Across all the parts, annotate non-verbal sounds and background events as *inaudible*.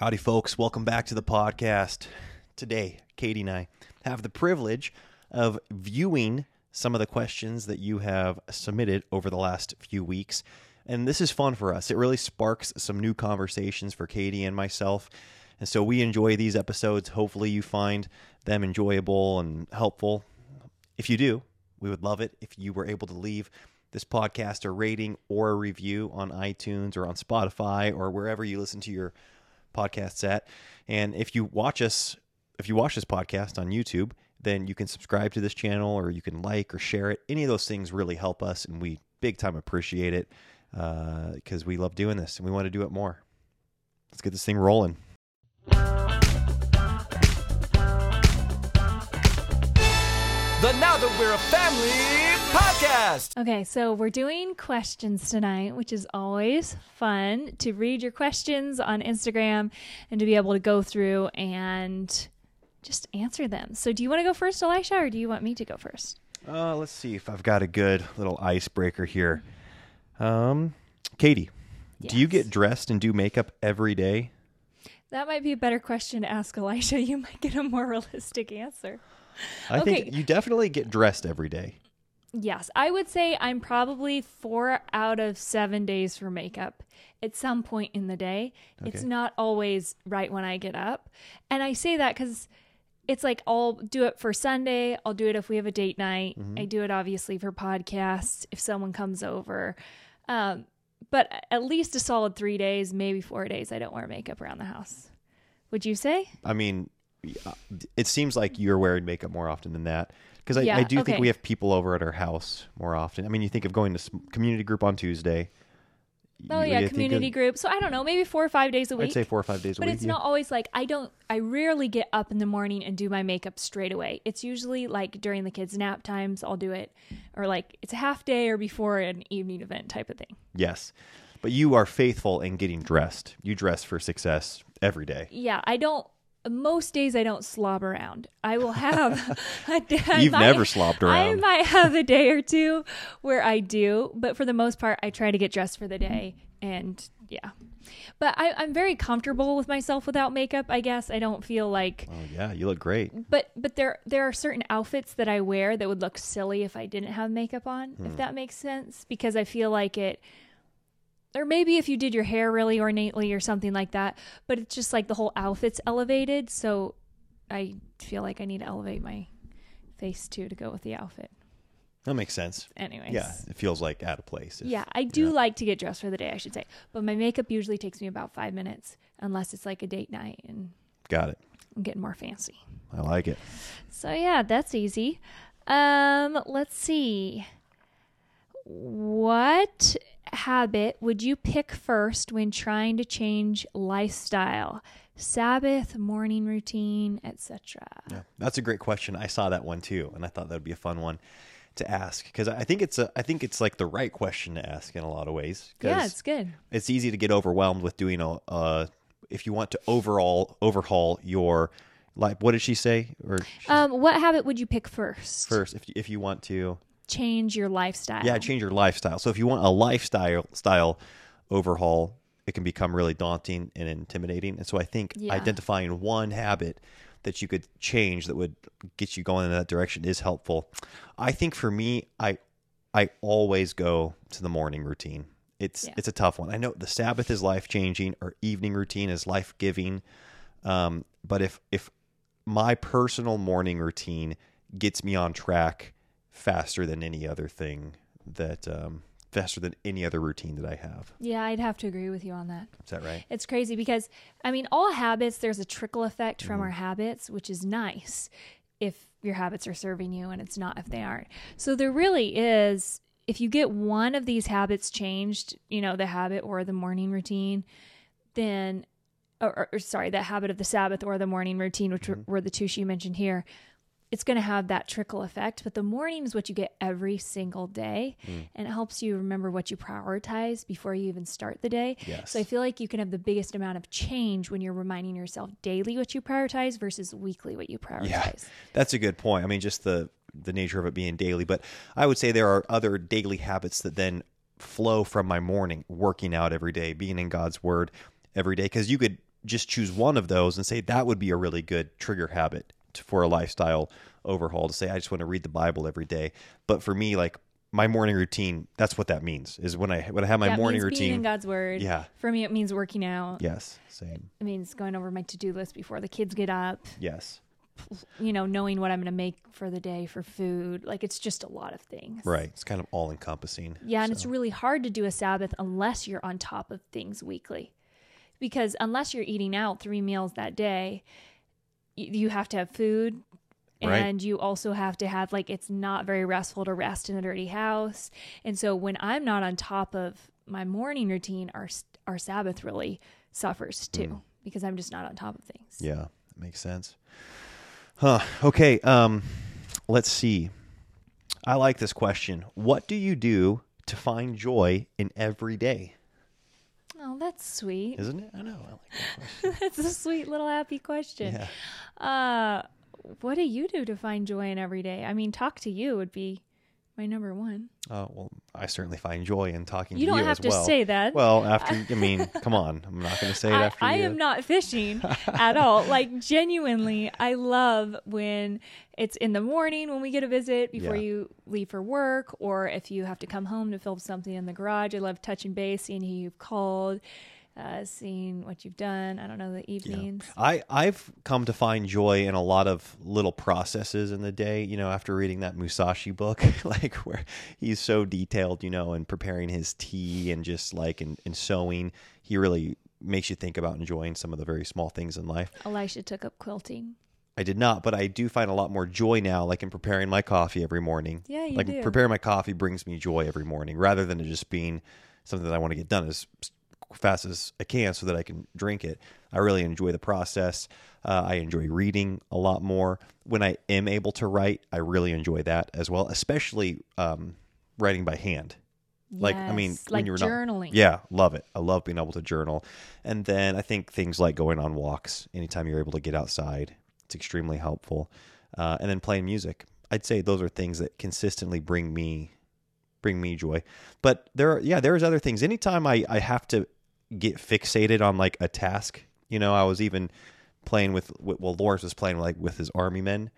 Howdy, folks. Welcome back to the podcast. Today, Katie and I have the privilege of viewing some of the questions that you have submitted over the last few weeks. And this is fun for us. It really sparks some new conversations for Katie and myself. And so we enjoy these episodes. Hopefully, you find them enjoyable and helpful. If you do, we would love it if you were able to leave this podcast a rating or a review on iTunes or on Spotify or wherever you listen to your podcasts at. And if you watch us, if you watch this podcast on YouTube, then you can subscribe to this channel or you can like or share it. Any of those things really help us, and we big time appreciate it because uh, we love doing this and we want to do it more. Let's get this thing rolling. The Now That We're a Family podcast. Okay, so we're doing questions tonight, which is always fun to read your questions on Instagram and to be able to go through and just answer them. So, do you want to go first, Elisha, or do you want me to go first? Uh, let's see if I've got a good little icebreaker here. Um, Katie, do you get dressed and do makeup every day? That might be a better question to ask Elisha. *laughs* You might get a more realistic answer. I think you definitely get dressed every day. Yes, I would say I'm probably four out of seven days for makeup at some point in the day. It's not always right when I get up. And I say that because it's like I'll do it for Sunday, I'll do it if we have a date night. I do it obviously for podcasts if someone comes over. Um, but at least a solid three days, maybe four days, I don't wear makeup around the house. Would you say? I mean, uh, it seems like you're wearing makeup more often than that. Because I, Yeah, I do think we have people over at our house more often. I mean, you think of going to community group on Tuesday. Oh yeah, community of- group. So I don't know, maybe four or five days a week. I'd say four or five days a But week. it's yeah. not always like I don't I rarely get up in the morning and do my makeup straight away. It's usually like during the kids' nap times I'll do it or like it's a half day or before an evening event type of thing. Yes. But you are faithful in getting dressed. You dress for success every day. Yeah, I don't most days I don't slob around. I will have *laughs* a day, You've might- never slobbed around. I might have a day or two *laughs* where I do, but for the most part I try to get dressed for the day and yeah. But I, I'm very comfortable with myself without makeup, I guess. I don't feel like Oh yeah, you look great. but but there there are certain outfits that I wear that would look silly if I didn't have makeup on, Hmm. if that makes sense, because I feel like it or maybe if you did your hair really ornately or something like that, but it's just like the whole outfit's elevated, so I feel like I need to elevate my face too to go with the outfit. That makes sense. Anyways. Yeah, it feels like out of place. if- Yeah, I do yeah. like to get dressed for the day, I should say. But my makeup usually takes me about 5 minutes unless it's like a date night and Got it. I'm getting more fancy. I like it. So yeah, that's easy. Um, let's see. What habit would you pick first when trying to change lifestyle? Sabbath, morning routine, etc. Yeah, that's a great question. I saw that one too, and I thought that would be a fun one to ask because I think it's a I think it's like the right question to ask in a lot of ways. Yeah, it's good. it's easy to get overwhelmed with doing a uh, if you want to overall overhaul your like what did she say or she- Um, what habit would you pick first? first if if you want to Change your lifestyle. yeah change your lifestyle. So if you want a lifestyle style overhaul, it can become really daunting and intimidating. And so I think Yeah. identifying one habit that you could change that would get you going in that direction is helpful. I think for me, I I always go to the morning routine. It's Yeah. it's a tough one. I know the Sabbath is life changing, or evening routine is life giving. Um, but if if my personal morning routine gets me on track faster than any other thing that um, faster than any other routine that I have. Yeah, I'd have to agree with you on that. Is that right? It's crazy because I mean, all habits there's a trickle effect Mm-hmm. from our habits, which is nice if your habits are serving you and it's not if they aren't. So there really is if you get one of these habits changed, you know, the habit or the morning routine, then or, or- or sorry, the habit of the Sabbath or the morning routine, which Mm-hmm. were the two she mentioned here, it's going to have that trickle effect. But the morning is what you get every single day, Mm. and it helps you remember what you prioritize before you even start the day. Yes. So I feel like you can have the biggest amount of change when you're reminding yourself daily what you prioritize versus weekly what you prioritize. Yeah, that's a good point. I mean, just the the nature of it being daily, but I would say there are other daily habits that then flow from my morning, working out every day, being in God's Word every day. Because you could just choose one of those and say that would be a really good trigger habit to, for a lifestyle overhaul to say I just want to read the Bible every day. But for me, like my morning routine, that's what that means. Is when I when I have my That morning being in routine. God's word. Yeah. For me, it means working out. Yes, same. It means going over my to do list before the kids get up. Yes, You know, knowing what I'm going to make for the day for food. Like it's just a lot of things. right. It's kind of all encompassing. Yeah, and it's really hard to do a Sabbath unless you're on top of things weekly. Because unless you're eating out three meals that day, you have to have food. Right. And you also have to have, like, it's not very restful to rest in a dirty house. And so when I'm not on top of my morning routine, our, our Sabbath really suffers too, because I'm just not on top of things. Yeah, that makes sense. Huh. Okay. Um, let's see. I like this question. What do you do to find joy in every day? Oh, that's sweet. Isn't it? I know. I like that *laughs* question. That's a sweet little happy question. Yeah. Uh, what do you do to find joy in every day? I mean, talk to you would be my number one. Oh well, I certainly find joy in talking You to you. You don't have as to well. say that. Well, *laughs* after I mean, come on, I'm not going to say it I, after I you. am not fishing at all. *laughs* Like genuinely, I love when it's in the morning when we get a visit before Yeah. you leave for work, or if you have to come home to film something in the garage. I love touching base, seeing who you've called, uh, seeing what you've done. I don't know the evenings. I I've come to find joy in a lot of little processes in the day. You know, after reading that Musashi book, *laughs* like where he's so detailed, you know, and preparing his tea and just like in, in sewing, he really makes you think about enjoying some of the very small things in life. Elisha took up quilting. I did not, but I do find a lot more joy now, like in preparing my coffee every morning. Yeah, you like do. preparing my coffee brings me joy every morning, rather than it just being something that I want to get done as fast as I can so that I can drink it. I really enjoy the process. Uh, I enjoy reading a lot more. When I am able to write, I really enjoy that as well, especially um, writing by hand. Like I mean, Yes, when like you're journaling. Not, yeah, love it. I love being able to journal. And then I think things like going on walks. Anytime you're able to get outside, it's extremely helpful. Uh, and then playing music. I'd say those are things that consistently bring me bring me joy. But there, are, yeah, there's other things. Anytime I I have to get fixated on like a task, you know, I was even playing with well, Lawrence was playing like with his army men,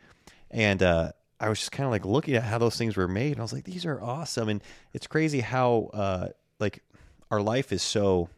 and uh, I was just kind of like looking at how those things were made. And I was like, these are awesome, and it's crazy how uh, like our life is so.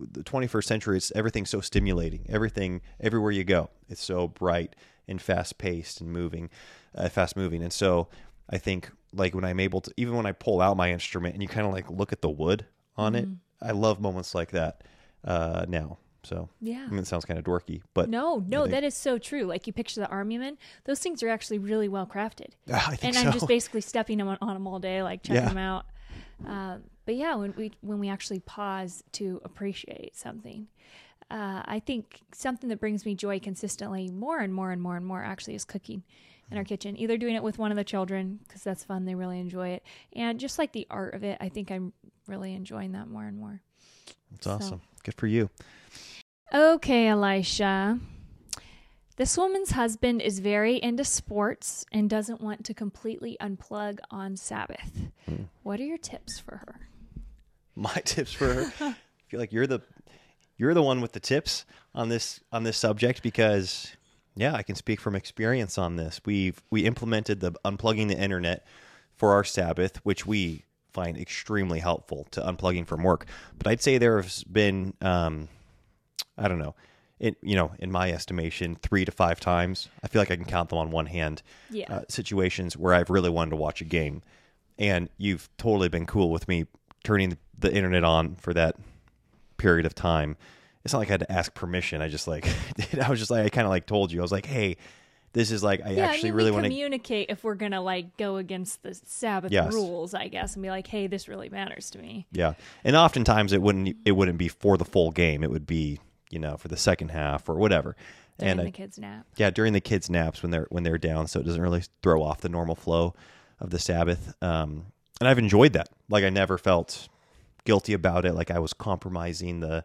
The 21st century, it's everything's so stimulating. Everything, everywhere you go, it's so bright and fast paced and moving, uh, fast moving. And so, I think like when I'm able to, even when I pull out my instrument and you kind of like look at the wood on it, I love moments like that uh, now. So Yeah. I mean, it sounds kind of dorky, but No, no, think- that is so true. Like you picture the army men; those things are actually really well crafted. *laughs* I think and so. I'm just basically stepping on, on them all day, like checking Yeah. them out. Um, but yeah, when we when we actually pause to appreciate something, uh, I think something that brings me joy consistently, more and more and more and more, actually, is cooking in our kitchen. Either doing it with one of the children because that's fun; they really enjoy it, and just like the art of it, I think I'm really enjoying that more and more. It's awesome. Good for you. Okay, Elisha. This woman's husband is very into sports and doesn't want to completely unplug on Sabbath. Hmm. What are your tips for her? My *laughs* tips for her. *laughs* I feel like you're the you're the one with the tips on this on this subject because yeah, I can speak from experience on this. We've we implemented the unplugging the internet for our Sabbath, which we find extremely helpful to unplugging from work. But I'd say there has been um, I don't know. It, you know, in my estimation, three to five times. I feel like I can count them on one hand. Yeah. Uh, situations where I've really wanted to watch a game, and you've totally been cool with me turning the, the internet on for that period of time. It's not like I had to ask permission. I just like. *laughs* I was just like I kind of like told you. I was like, hey, this is like I yeah, actually I mean, really want to. communicate if we're gonna like go against the Sabbath Yes. rules, I guess, and be like, "Hey, this really matters to me." Yeah, and oftentimes it wouldn't it wouldn't be for the full game. It would be you know for the second half or whatever. During and the I, kids' nap. yeah, during the kids' naps when they're when they're down, so it doesn't really throw off the normal flow of the Sabbath. Um, and I've enjoyed that. Like I never felt guilty about it. Like I was compromising the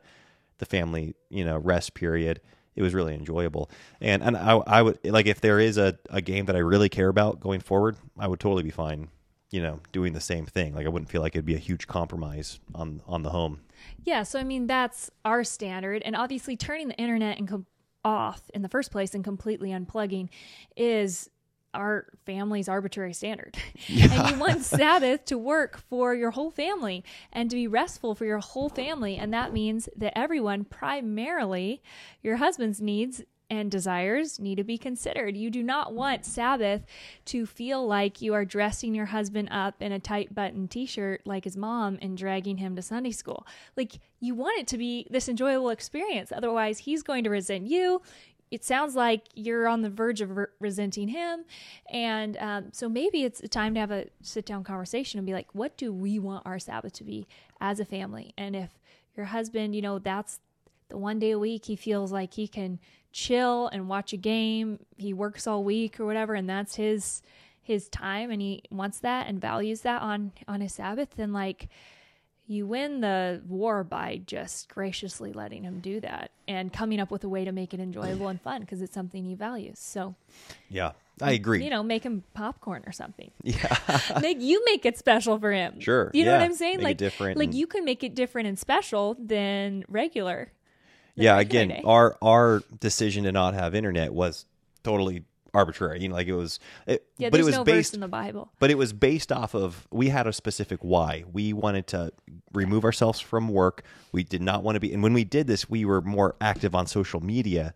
the family, you know, rest period. It was really enjoyable. And and I I would like if there is a, a game that I really care about going forward, I would totally be fine you know, doing the same thing. Like I wouldn't feel like it'd be a huge compromise on on the home. Yeah, so I mean that's our standard, and obviously turning the internet and com- off in the first place and completely unplugging is our family's arbitrary standard. *laughs* and you want Sabbath to work for your whole family and to be restful for your whole family, and that means that everyone, primarily your husband's needs and desires need to be considered. You do not want Sabbath to feel like you are dressing your husband up in a tight button t shirt like his mom and dragging him to Sunday school. Like, you want it to be this enjoyable experience. Otherwise, he's going to resent you. It sounds like you're on the verge of re- resenting him. And um, so maybe it's a time to have a sit down conversation and be like, what do we want our Sabbath to be as a family? And if your husband, you know, that's the one day a week he feels like he can chill and watch a game. He works all week or whatever, and that's his his time, and he wants that and values that on on his Sabbath. Then like you win the war by just graciously letting him do that and coming up with a way to make it enjoyable and fun because it's something he values. So Yeah, I agree. you know, make him popcorn or something. *laughs* yeah, *laughs* make you make it special for him. Sure, You know what. I'm saying? Make like different Like and- you can make it different and special than regular. than yeah. regular Again, day. our our decision to not have internet was totally arbitrary. You know, like it was. It, yeah, but it was no based in the Bible. but it was based off of we had a specific why we wanted to remove ourselves from work we did not want to be and when we did this we were more active on social media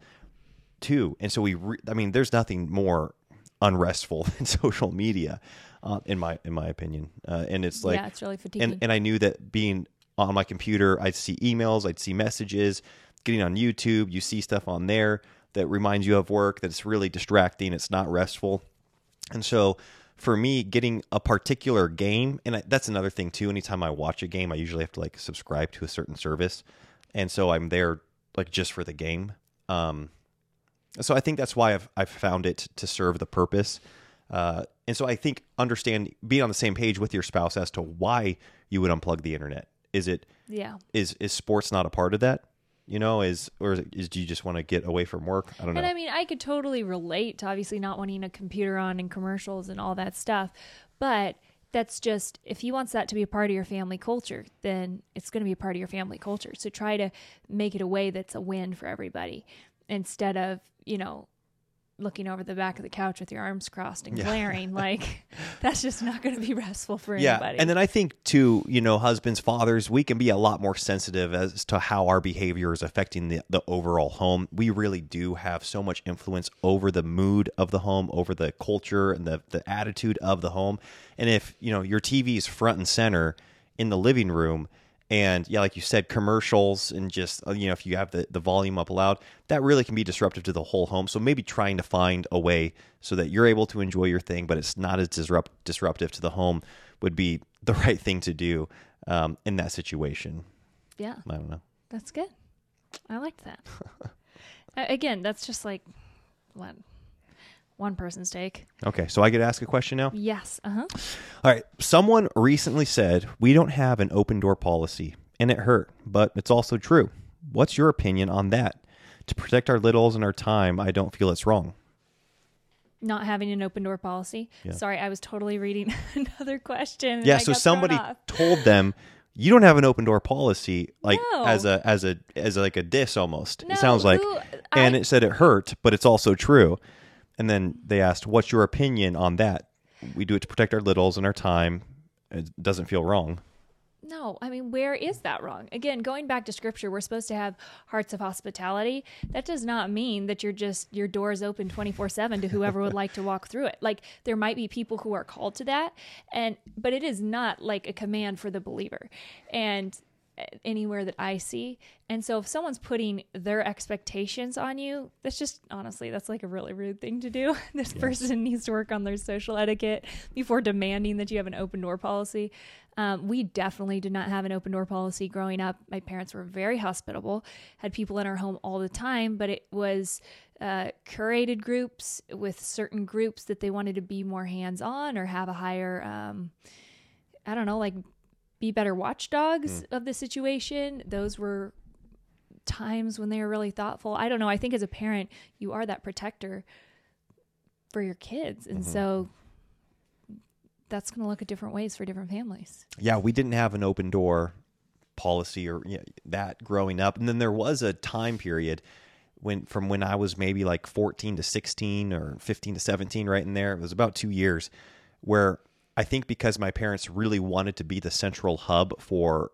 too and so we re- i mean there's nothing more unrestful *laughs* than social media uh, in my in my opinion uh, and it's like yeah, it's really fatiguing. and and I knew that being on my computer, I'd see emails, I'd see messages, getting on YouTube, you see stuff on there that reminds you of work that's really distracting, it's not restful. And so for me, getting a particular game, and I, that's another thing too. Anytime I watch a game, I usually have to like subscribe to a certain service, and so I'm there like just for the game. Um, so I think that's why I've I've found it to serve the purpose. Uh, and so I think understand being on the same page with your spouse as to why you would unplug the internet. Is it yeah. is is sports not a part of that? You know, is or is, do you just want to get away from work? I don't know. And I mean, I could totally relate to obviously not wanting a computer on and commercials and all that stuff. But that's just, if he wants that to be a part of your family culture, then it's going to be a part of your family culture. So try to make it a way that's a win for everybody instead of, you know, looking over the back of the couch with your arms crossed and Yeah. glaring. *laughs* like, that's just not going to be restful for yeah, anybody. and then I think too, you know, husbands, fathers, we can be a lot more sensitive as to how our behavior is affecting the, the overall home. We really do have so much influence over the mood of the home, over the culture and the the attitude of the home. And if you know your TV is front and center in the living room, and yeah, like you said, commercials and just uh, you know if you have the the volume up loud, that really can be disruptive to the whole home. So maybe trying to find a way so that you're able to enjoy your thing, but it's not as disrupt disruptive to the home would be the *laughs* right thing to do um, in that situation. yeah. I don't know. That's good. I liked that. *laughs* A- Again, that's just like one one person's take. Okay, so I get to ask a question now. Yes. Uh huh. All right. Someone recently said we don't have an open door policy, and it hurt, but it's also true. What's your opinion on that? To protect our littles and our time, I don't feel it's wrong. Not having an open door policy. Sorry, I was totally reading *laughs* another question. Yeah. So somebody told them you don't have an open door policy, like No. as a as a as like a diss almost. No, it sounds like, who- and I- it said it hurt, but it's also true. And then they asked, "What's your opinion on that?" We do it to protect our littles and our time. It doesn't feel wrong. No, I mean, where is that wrong? Again, going back to scripture, we're supposed to have hearts of hospitality. That does not mean that you're just your doors open 24/7 to whoever would like to walk through it. Like there might be people who are called to that and but it is not like a command for the believer. And anywhere that I see. And so if someone's putting their expectations on you, that's just honestly, that's like a really rude thing to do. *laughs* this person needs to work on their social etiquette before demanding that you have an open door policy. Um, we definitely did not have an open door policy growing up. My parents were very hospitable, had people in our home all the time, but it was uh, curated groups with certain groups that they wanted to be more hands on or have a higher, um, I don't know, like be better watchdogs hmm. of the situation. Those were times when they were really thoughtful. I don't know. I think as a parent, you are that protector for your kids. And mm-hmm. so that's going to look at different ways for different families. yeah, we didn't have an open door policy or you know, that growing up. And then there was a time period when from when I was maybe like 14 to 16 or 15 to 17 right in there. It was about 2 years where I think because my parents really wanted to be the central hub for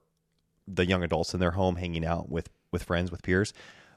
the young adults in their home hanging out with with friends with peers,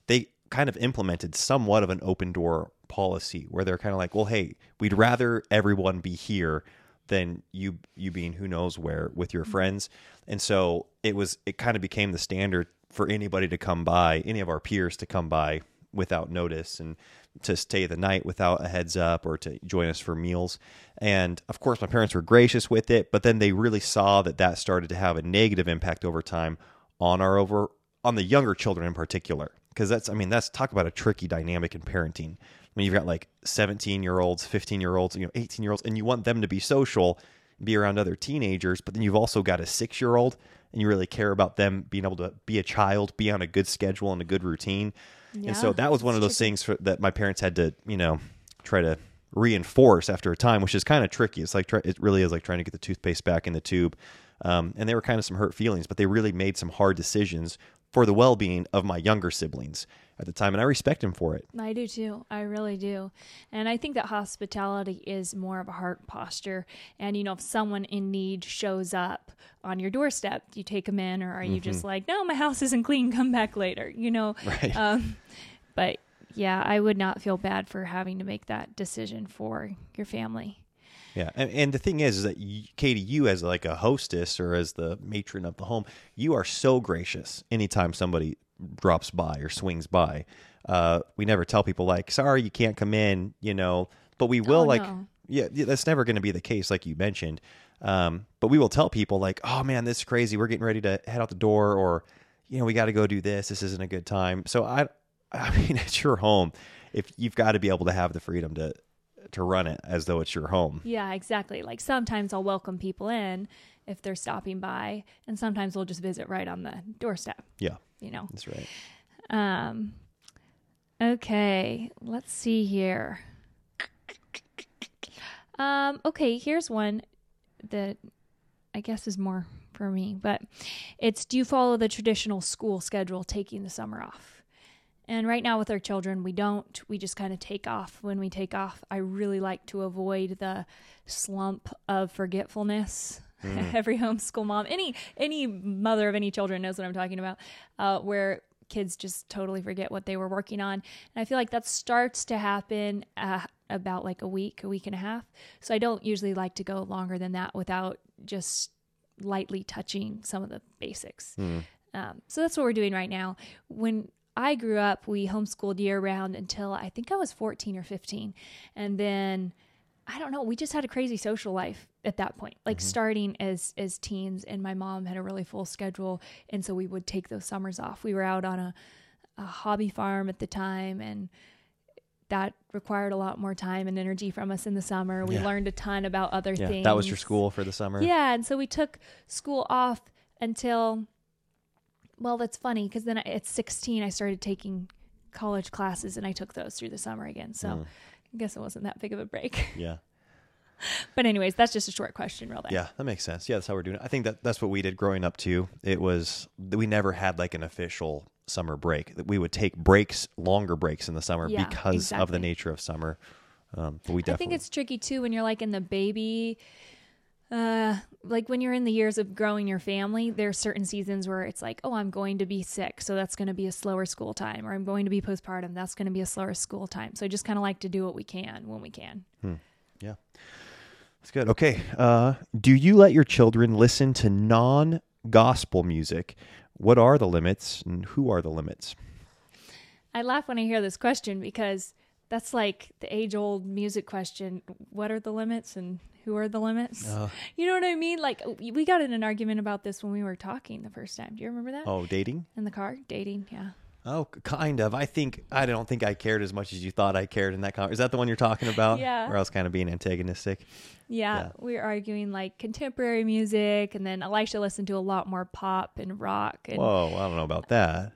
they kind of implemented somewhat of an open door policy where they're kind of like, well, hey, we'd rather everyone be here than you you being who knows where with your mm-hmm. friends. And so it was it kind of became the standard for anybody to come by, any of our peers to come by without notice and to stay the night without a heads up or to join us for meals. And of course, my parents were gracious with it, but then they really saw that that started to have a negative impact over time on our over on the younger children in particular. Because that's, I mean, that's talk about a tricky dynamic in parenting. When you've got like 17 year olds, 15 year olds, you know, 18 year olds, and you want them to be social, be around other teenagers, but then you've also got a six year old and you really care about them being able to be a child, be on a good schedule and a good routine. And so that was one of those things for, that my parents had to, you know, try to reinforce after a time, which is kind of tricky. It's like, try, it really is like trying to get the toothpaste back in the tube. Um, and they were kind of some hurt feelings, but they really made some hard decisions for the well being of my younger siblings at the time. And I respect him for it. I do too. I really do. And I think that hospitality is more of a heart posture. And, you know, if someone in need shows up on your doorstep, do you take them in or are you just like, no, my house isn't clean, come back later, you know? *laughs* Right. Um, but yeah, I would not feel bad for having to make that decision for your family. Yeah, and, and the thing is, is that you, Katie, you as like a hostess or as the matron of the home, you are so gracious anytime somebody drops by or swings by. Uh, we never tell people like, "Sorry, you can't come in," you know, but we will Oh, like, no. yeah, yeah, that's never going to be the case, like you mentioned. Um, but we will tell people like, "Oh man, this is crazy. We're getting ready to head out the door," or you know, we got to go do this. This isn't a good time. So I, *laughs* I mean, at your home. If you've got to be able to have the freedom to to run it as though it's your home. Yeah, exactly. Like sometimes I'll welcome people in if they're stopping by, and sometimes we'll just visit right on the doorstep, Yeah, you know. that's right. Um okay, let's see here. Um okay, here's one that I guess is more for me, but it's do you follow the traditional school schedule taking the summer off? And right now with our children, we don't. We just kind of take off when we take off. I really like to avoid the slump of forgetfulness. *laughs* Every homeschool mom, any any mother of any children knows what I'm talking about, uh, where kids just totally forget what they were working on. And I feel like that starts to happen uh, about like a week, a week and a half. So I don't usually like to go longer than that without just lightly touching some of the basics. Um, so that's what we're doing right now. When I grew up, we homeschooled year round until I think I was 14 or 15. And then I don't know, we just had a crazy social life at that point. Like mm-hmm. starting as as teens and my mom had a really full schedule and so we would take those summers off. We were out on a, a hobby farm at the time and that required a lot more time and energy from us in the summer. We Yeah. learned a ton about other Yeah, things. that was your school for the summer. Yeah, and so we took school off until well, that's funny because then at 16 I started taking college classes and I took those through the summer again. So Mm. I guess it wasn't that big of a break. *laughs* yeah, but anyways, that's just a short question real there. yeah. That makes sense. Yeah, that's how we're doing it. I think that that's what we did growing up too. It was we never had like an official summer break. That we would take breaks, longer breaks in the summer Yeah, because of the nature of summer. Um, but we definitely I think it's tricky too when you're like in the baby uh like when you're in the years of growing your family there are certain seasons where it's like oh i'm going to be sick so that's going to be a slower school time or i'm going to be postpartum that's going to be a slower school time so i just kind of like to do what we can when we can yeah. That's good. Okay. Uh, do you let your children listen to non-gospel music? What are the limits, and who are the limits? i laugh when i hear this question because that's like the age old music question what are the limits and who are the limits Uh, you know what i mean like we got in an argument about this when we were talking the first time do you remember that oh, dating. in the car dating yeah Oh, kind of. I think I don't think I cared as much as you thought I cared in that conversation. Is that the one you're talking about? Yeah. Where I was kind of being antagonistic. Yeah, Yeah. we were arguing like contemporary music, and then Elisha listened to a lot more pop and rock. And Whoa, I don't know about that.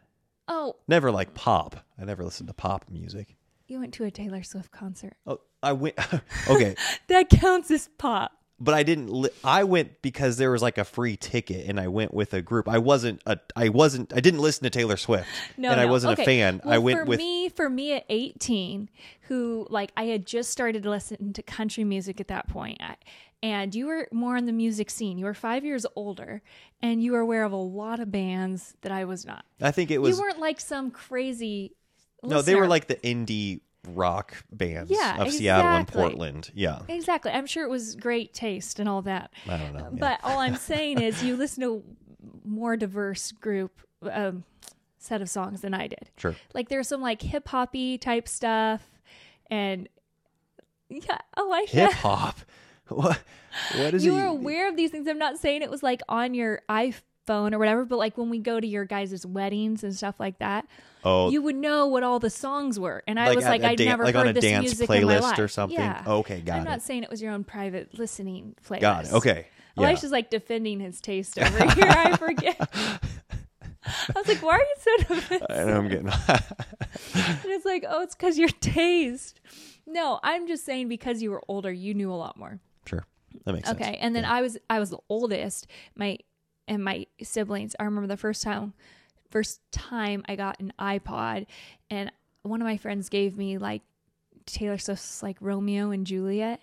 oh, Never like pop. I never listened to pop music. You went to a Taylor Swift concert. Oh, I went. *laughs* okay, *laughs* That counts as pop. but I didn't. Li- I went because there was like a free ticket, and I went with a group. I wasn't a. I wasn't. I didn't listen to Taylor Swift, No, and I wasn't Okay. a fan. Well, I went for with. me. For me at eighteen, who like I had just started listening to country music at that point, I, and you were more in the music scene. You were five years older, and you were aware of a lot of bands that I was not. I think it was. you weren't like some crazy. No, they were like the indie rock bands Yeah, of Seattle and. Portland. Yeah, exactly. I'm sure it was great taste and all that. I don't know. yeah. But all I'm *laughs* saying is, you listen to more diverse group um, set of songs than I did. sure. Like there's some like hip hoppy type stuff, and yeah, oh, I Hip hop. *laughs* What? What is You were aware of these things. I'm not saying it was like on your iPhone or whatever, but like when we go to your guys' weddings and stuff like that, oh, you would know what all the songs were. And I Like was like, I'd dan- never like heard on a this dance music in my playlist life. or something? Yeah. Okay, got I'm it. not saying it was your own private listening playlist. got it. Okay. Yeah. Elisha's like defending his taste over here. I *laughs* forget. I was like, why are you so defensive? *laughs* I know I'm getting. *laughs* And it's like, oh, it's because your taste. No, I'm just saying because you were older, you knew a lot more. sure. That makes sense. Okay, and then I was I was the oldest. My and my siblings. I remember the first time, first time I got an iPod, and one of my friends gave me like Taylor Swift's like Romeo and Juliet,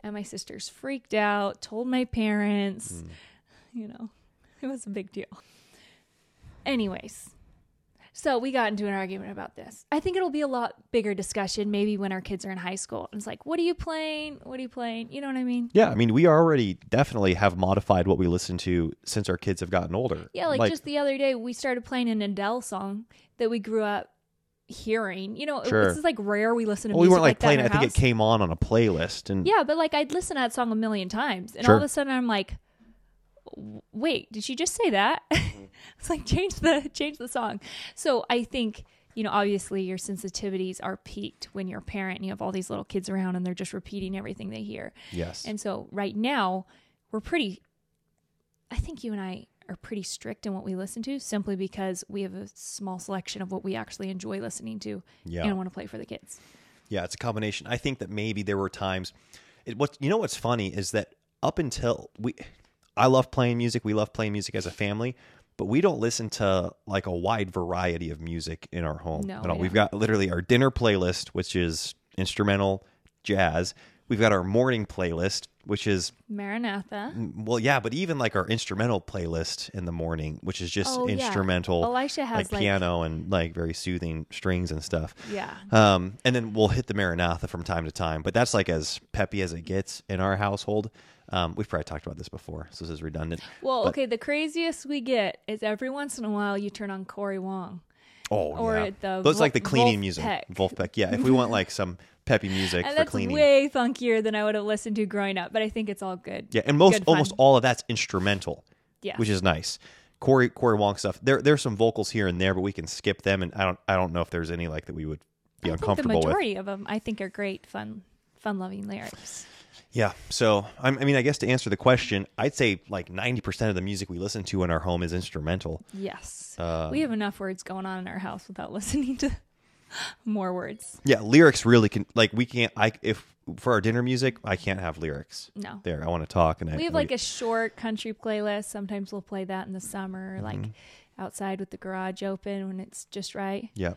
and my sisters freaked out, told my parents. Mm. You know, *laughs* it was a big deal. Anyways, so we got into an argument about this. I think it'll be a lot bigger discussion maybe when our kids are in high school. It's like, what are you playing? What are you playing? You know what I mean? Yeah, I mean, we already definitely have modified what we listen to since our kids have gotten older. Yeah, like, just the other day, we started playing an Adele song that we grew up hearing. You know, Sure. this is like rare we listen to well, we weren't like like playing. I our think it came on on a playlist, and Yeah, but like I'd listen to that song a million times, and Sure. all of a sudden I'm like, "W- "Wait, did she just say that?" *laughs* Mm-hmm. it's like change the change the song. So I think you know, obviously your sensitivities are peaked when you're a parent and you have all these little kids around and they're just repeating everything they hear. yes, And so right now we're pretty. I think you and I are pretty strict in what we listen to, simply because we have a small selection of what we actually enjoy listening to Yeah. and want to play for the kids. Yeah, it's a combination. I think that maybe there were times. It, what you know? What's funny is that up until we, I love playing music. We love playing music as a family, but we don't listen to like a wide variety of music in our home. No, at all. we We've got literally our dinner playlist, which is instrumental jazz. We've got our morning playlist, which is Maranatha. well, yeah, but even like our instrumental playlist in the morning, which is just Oh, yeah. instrumental, Elisha has, like like- piano and like very soothing strings and stuff. Yeah. Um, and then we'll hit the Maranatha from time to time, but that's like as peppy as it gets in our household. Um, we've probably talked about this before, so this is redundant. Well, But- okay, the craziest we get is every once in a while you turn on Corey Wong. Oh, Or yeah. the Those like the cleaning music, Vulfpeck. Yeah, if we want like some peppy music And for that's cleaning. way funkier than I would have listened to growing up, but I think it's all good. yeah, and most fun. almost all of that's instrumental. Yeah. which is nice. Corey Corey Wong stuff. There there's some vocals here and there, but we can skip them. And I don't I don't know if there's any like that we would be I think the uncomfortable with. majority of them I think are great, fun, fun-loving lyrics. Yeah. So I'm, mean, I guess to answer the question, I'd say like 90% of the music we listen to in our home is instrumental. Yes, Um, we have enough words going on in our house without *laughs* listening to more words. Yeah, lyrics really can like we can't. I if for our dinner music, I can't have lyrics. No. There, I want to talk and I, We have like a short country playlist. Sometimes we'll play that in the summer, Mm-hmm. like outside with the garage open when it's just right. yeah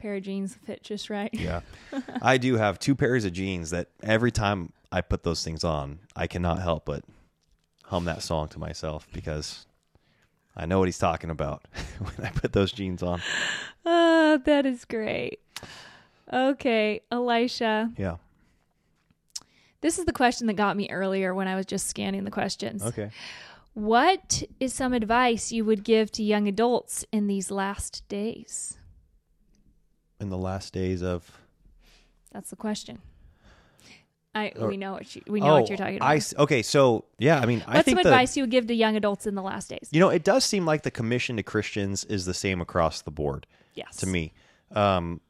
Pair of jeans fit just right. yeah. *laughs* I do have two pairs of jeans that every time I put those things on, I cannot help but hum that song to myself because I know what he's talking about *laughs* when I put those jeans on. Oh, that is great. Okay, Elisha. Yeah. This is the question that got me earlier when I was just scanning the questions. Okay. What is some advice you would give to young adults in these last days? In the last days of That's the question. I Or- we know what you, we know what you're talking about. Oh, I s- okay, so yeah, I mean, I What's think some the, advice you would give to young adults in the last days? You know, it does seem like the commission to Christians is the same across the board Yes. to me. Um,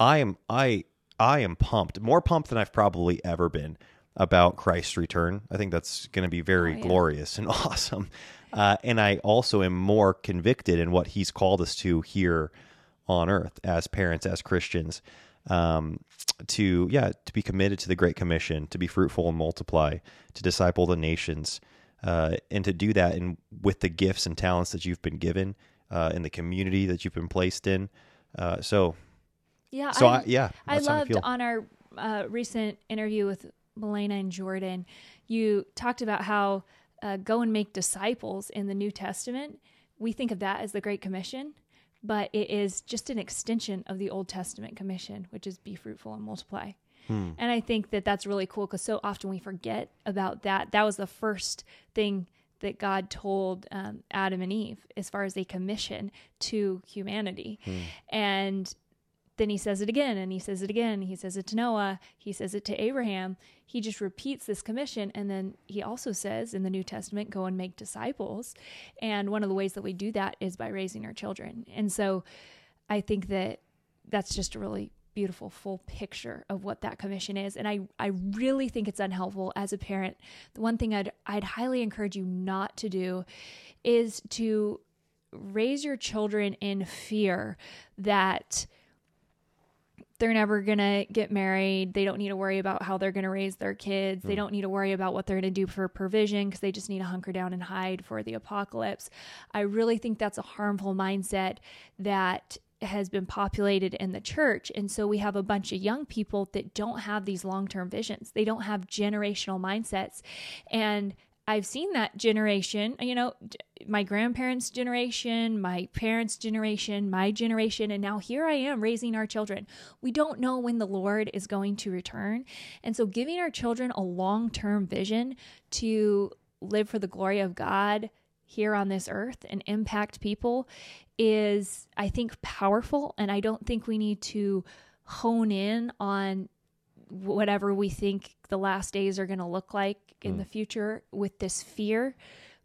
I am I I am pumped, more pumped than I've probably ever been about Christ's return. I think that's going to be very Oh, yeah. glorious and *laughs* awesome. Uh, and I also am more convicted in what He's called us to here on earth as parents, as Christians. Um, to yeah to be committed to the Great Commission, to be fruitful and multiply, to disciple the nations, uh, and to do that and with the gifts and talents that you've been given uh, in the community that you've been placed in. Uh, so Yeah. so I, I'm- yeah, I loved feel. on our uh, recent interview with Melena and Jordan, you talked about how uh, go and make disciples in the New Testament. We think of that as the Great Commission, but it is just an extension of the Old Testament commission, which is be fruitful and multiply. Hmm. And I think that that's really cool because so often we forget about that. That was the first thing that God told um, Adam and Eve as far as a commission to humanity. Hmm. And then he says it again and he says it again. He says it to Noah. He says it to Abraham. He just repeats this commission. And then he also says in the New Testament, go and make disciples. And one of the ways that we do that is by raising our children. And so I think that that's just a really beautiful full picture of what that commission is and I I really think it's unhelpful as a parent the one thing I'd I'd highly encourage you not to do is to raise your children in fear that they're never going to get married. They don't need to worry about how they're going to raise their kids. They mm. don't need to worry about what they're going to do for provision because they just need to hunker down and hide for the apocalypse. I really think that's a harmful mindset that has been populated in the church. And so we have a bunch of young people that don't have these long term visions, they don't have generational mindsets. And I've seen that generation, you know, my grandparents' generation, my parents' generation, my generation, and now here I am raising our children. We don't know when the Lord is going to return. And so giving our children a long term vision to live for the glory of God here on this earth and impact people is, I think, powerful. And I don't think we need to hone in on whatever we think the last days are going to look like in the future with this fear,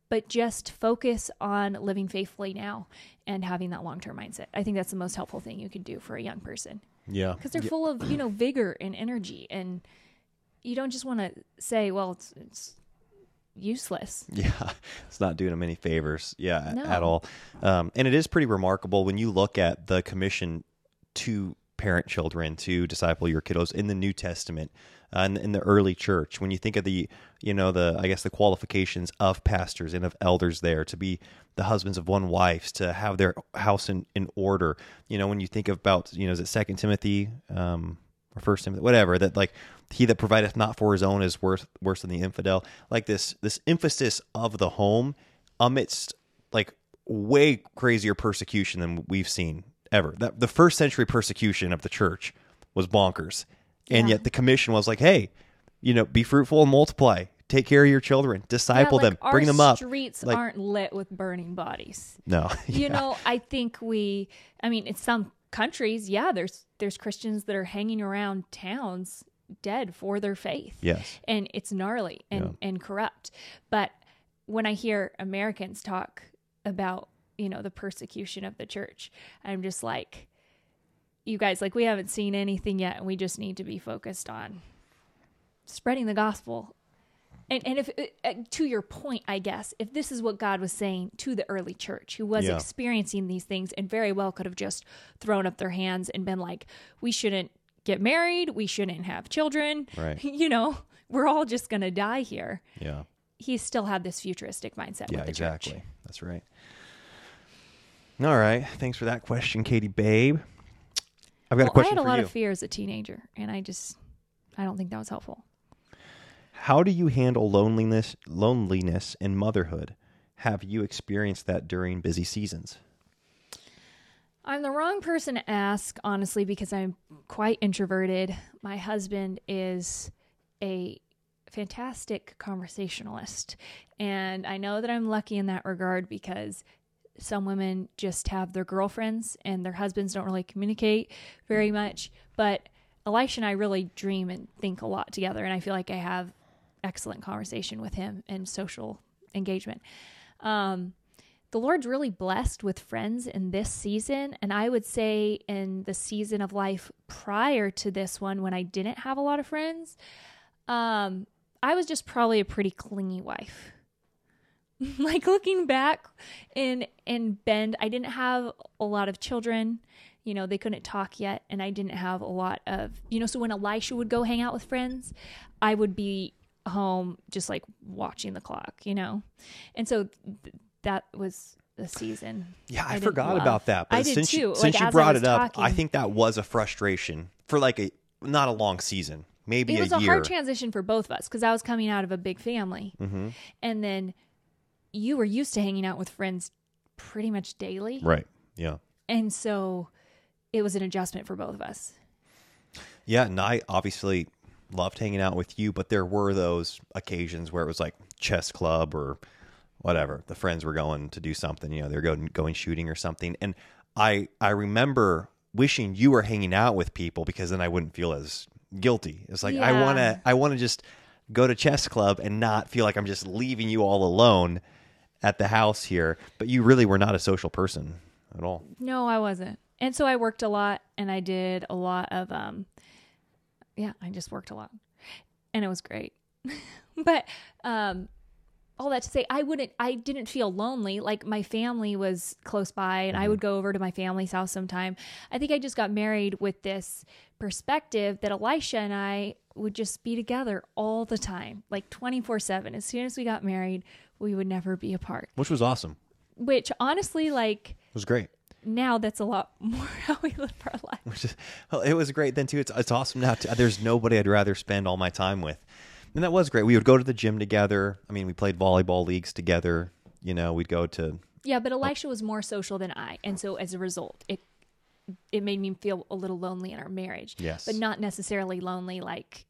but just focus on living faithfully now and having that long term mindset. I think that's the most helpful thing you can do for a young person yeah, because they're full of, you know, vigor and energy. And you don't just want to say, well, it's, it's useless. *laughs* Yeah, it's not doing them any favors. Yeah, No. at all. Um, and it is pretty remarkable when you look at the commission to parent children to disciple your kiddos in the New Testament. Uh, in, in the early church, when you think of the, you know, the I guess the qualifications of pastors and of elders there to be the husbands of one wives, to have their house in, in order. You know, when you think about, you know, is it Second Timothy um, or First Timothy, whatever that like he that provideth not for his own is worse worse than the infidel. Like this this emphasis of the home amidst like way crazier persecution than we've seen ever. That the first century persecution of the church was bonkers, and Yeah. yet the commission was like, hey, you know, be fruitful and multiply. Take care of your children, disciple Yeah, like, them, bring them up. Streets Like- aren't lit with burning bodies. No, *laughs* you know i think we i mean in some countries yeah there's there's christians that are hanging around towns dead for their faith Yes. and it's gnarly and and corrupt but when i hear americans talk about you know the persecution of the church i'm just like you guys like we haven't seen anything yet and we just need to be focused on spreading the gospel and and if uh, to your point i guess if this is what god was saying to the early church who was Yeah. experiencing these things and very well could have just thrown up their hands and been like we shouldn't get married we shouldn't have children Right. *laughs* you know we're all just going to die here Yeah. he still had this futuristic mindset Yeah, exactly. church That's right. All right. Thanks for that question, Katie Babe. I've got a well, i question had a lot you. of fear as a teenager and i just i don't think that was helpful How do you handle loneliness, loneliness in motherhood? Have you experienced that during busy seasons? I'm the wrong person to ask, honestly, because I'm quite introverted. My husband is a fantastic conversationalist. And I know that I'm lucky in that regard because some women just have their girlfriends and their husbands don't really communicate very much. But Elisha and I really dream and think a lot together. And I feel like I have excellent conversation with him and social engagement. Um, the Lord's really blessed with friends in this season. And I would say in the season of life prior to this one, when I didn't have a lot of friends, um, I was just probably a pretty clingy wife. *laughs* like looking back in in Bend, I didn't have a lot of children you know, they couldn't talk yet, and I didn't have a lot of, you know, so when Elisha would go hang out with friends, I would be home just like watching the clock, you know? And so th- that was the season. Yeah, I, didn't forgot love. about that. But I did since too. you, Like, since you I brought it up, I think that was a frustration for like a not a long season, maybe it was a a, hard transition for both of us because I was coming out of a big family, mm-hmm. and then you were used to hanging out with friends pretty much daily, Right. Yeah. and so it was an adjustment for both of us. Yeah, and I obviously loved hanging out with you, but there were those occasions where it was like chess club or whatever. The friends were going to do something, you know, they're going going shooting or something. And I I remember wishing you were hanging out with people because then I wouldn't feel as guilty. It's like I want to I want to just go to chess club and not feel like I'm just leaving you all alone at the house here, but you really were not a social person at all. No, I wasn't. And so I worked a lot and I did a lot of um yeah, I just worked a lot. And it was great. *laughs* but um all that to say I wouldn't I didn't feel lonely. Like my family was close by and I would go over to my family's house sometime. I think I just got married with this perspective that Elisha and I would just be together all the time, like 24/7. As soon as we got married, we would never be apart. Which was awesome. Which honestly like It was great. now that's a lot *laughs* more how we live our life. which is well, it was great then too. It's it's awesome now. Too. There's nobody I'd rather spend all my time with, and that was great. We would go to the gym together. I mean, we played volleyball leagues together. You know, we'd go to Yeah, but Elisha was more social than I, and so as a result, it it made me feel a little lonely in our marriage. Yes. but not necessarily lonely like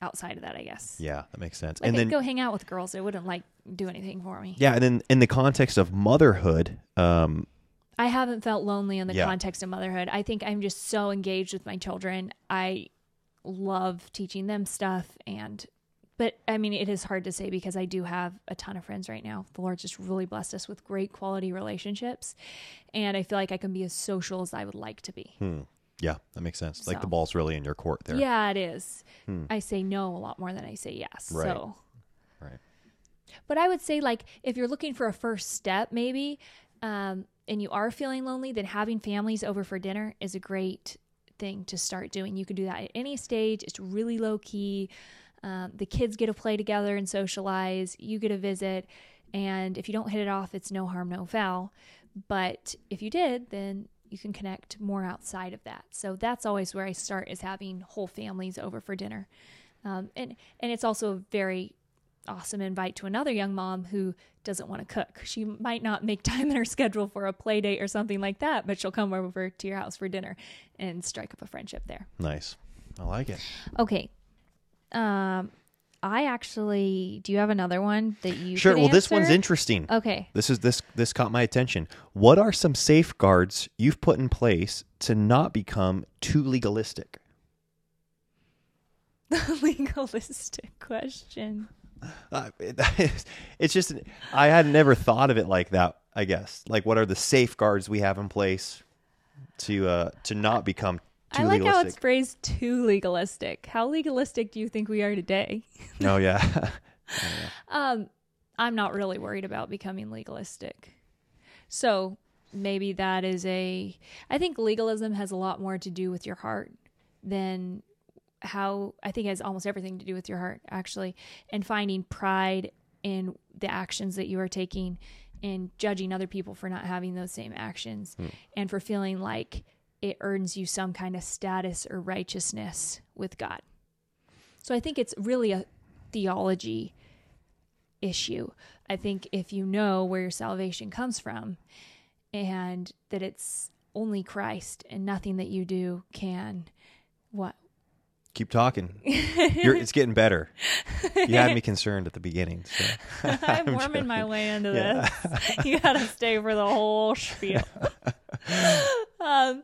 outside of that. I guess. yeah, that makes sense. Like and I'd then go hang out with girls. It wouldn't like do anything for me. yeah, and then in the context of motherhood, um, I haven't felt lonely in the Yeah. context of motherhood. I think I'm just so engaged with my children. I love teaching them stuff and but I mean it is hard to say because I do have a ton of friends right now. The Lord just really blessed us with great quality relationships and I feel like I can be as social as I would like to be. hmm, yeah, that makes sense. Like the ball's really in your court there. Yeah, it is. Hmm. I say no a lot more than I say yes. Right. So Right. But I would say, like, if you're looking for a first step, maybe, um, and you are feeling lonely, then having families over for dinner is a great thing to start doing. You can do that at any stage. It's really low key. Um, the kids get to play together and socialize. You get a visit. And if you don't hit it off, it's no harm, no foul. But if you did, then you can connect more outside of that. So that's always where I start is having whole families over for dinner. Um, and, and it's also a very awesome invite to another young mom who doesn't want to cook. She might not make *laughs* time in her schedule for a play date or something like that, but she'll come over to your house for dinner and strike up a friendship there. Nice. I like it. Okay. Um I actually do you have another one that you Sure. Well, this one's interesting. Okay. This is this this caught my attention. What are some safeguards you've put in place to not become too legalistic? The *laughs* Legalistic question. Uh, it- *laughs* it's just I had never thought of it like that. I guess like what are the safeguards we have in place to uh to not become too I like how it's phrased too legalistic. How legalistic do you think we are today? *laughs* *laughs* oh yeah, Um, I'm not really worried about becoming legalistic. So maybe that is a. I think legalism has a lot more to do with your heart than how. I think it has almost everything to do with your heart, actually, and finding pride in the actions that you are taking and judging other people for not having those same actions hmm. and for feeling like it earns you some kind of status or righteousness with God. So I think it's really a theology issue. I think if you know where your salvation comes from and that it's only Christ and nothing that you do can what keep talking. *laughs* You're, it's getting better. You had me *laughs* concerned at the beginning. So. *laughs* I'm worming my way into Yeah. this. you gotta stay for the whole spiel. um,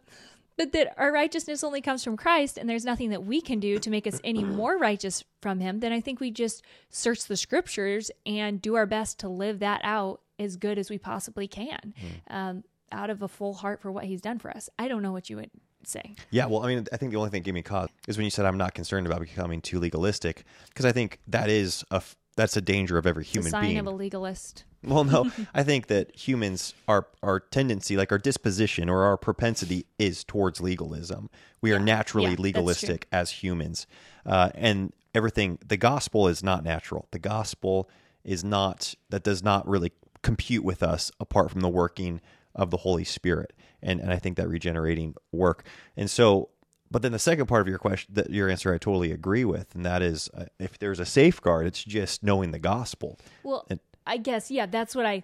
but that our righteousness only comes from Christ, and there's nothing that we can do to make us any *clears throat* more righteous from Him. Then I think we just search the Scriptures and do our best to live that out as good as we possibly can, um, out of a full heart for what He's done for us. I don't know what you would say. Yeah, well, I mean, I think the only thing that gave me cause is when you said I'm not concerned about becoming too legalistic, because I think that is a, f- that's a danger of every It's a human sign being. of a legalist. Well, no, *laughs* I think that humans, our our tendency, like our disposition or our propensity, is towards legalism. We are naturally Yeah, legalistic as humans, uh, and everything. The gospel is not natural. The gospel is not that does not really compute with us apart from the working of the Holy Spirit, and and I think that regenerating work. And so, but then the second part of your question, that your answer, I totally agree with, and that is, uh, if there's a safeguard, it's just knowing the gospel. Well, And- I guess, yeah, that's what I,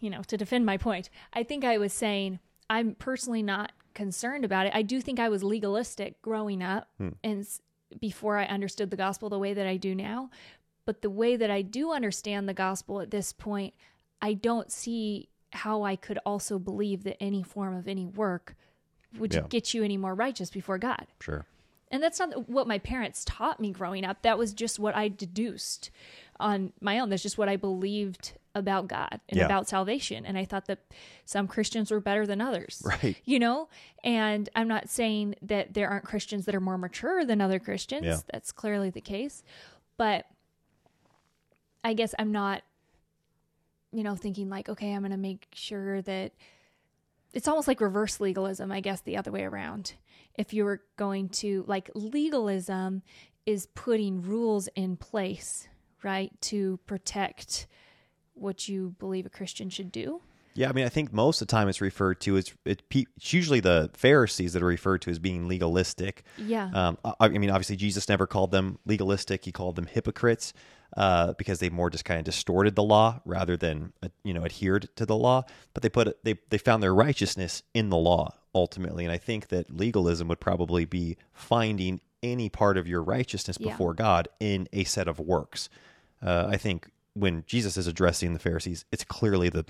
you know, to defend my point, I think I was saying I'm personally not concerned about it. I do think I was legalistic growing up and before I understood the gospel the way that I do now. But the way that I do understand the gospel at this point, I don't see how I could also believe that any form of any work would Yeah. get you any more righteous before God. Sure. And that's not what my parents taught me growing up. That was just what I deduced on my own. That's just what I believed about God and Yeah. about salvation. And I thought that some Christians were better than others. *laughs* Right. You know? And I'm not saying that there aren't Christians that are more mature than other Christians. Yeah. That's clearly the case. But I guess I'm not, you know, thinking like, okay, I'm going to make sure that it's almost like reverse legalism, I guess, the other way around. If you were going to, like, legalism is putting rules in place, right, to protect what you believe a Christian should do. Yeah, I mean, I think most of the time it's referred to as it, it's usually the Pharisees that are referred to as being legalistic. Yeah. Um, I, I mean, obviously Jesus never called them legalistic; he called them hypocrites uh, because they more just kind of distorted the law rather than uh, you know adhered to the law. But they put they they found their righteousness in the law ultimately, and I think that legalism would probably be finding any part of your righteousness Yeah. before God in a set of works. Uh, I think when Jesus is addressing the Pharisees, it's clearly the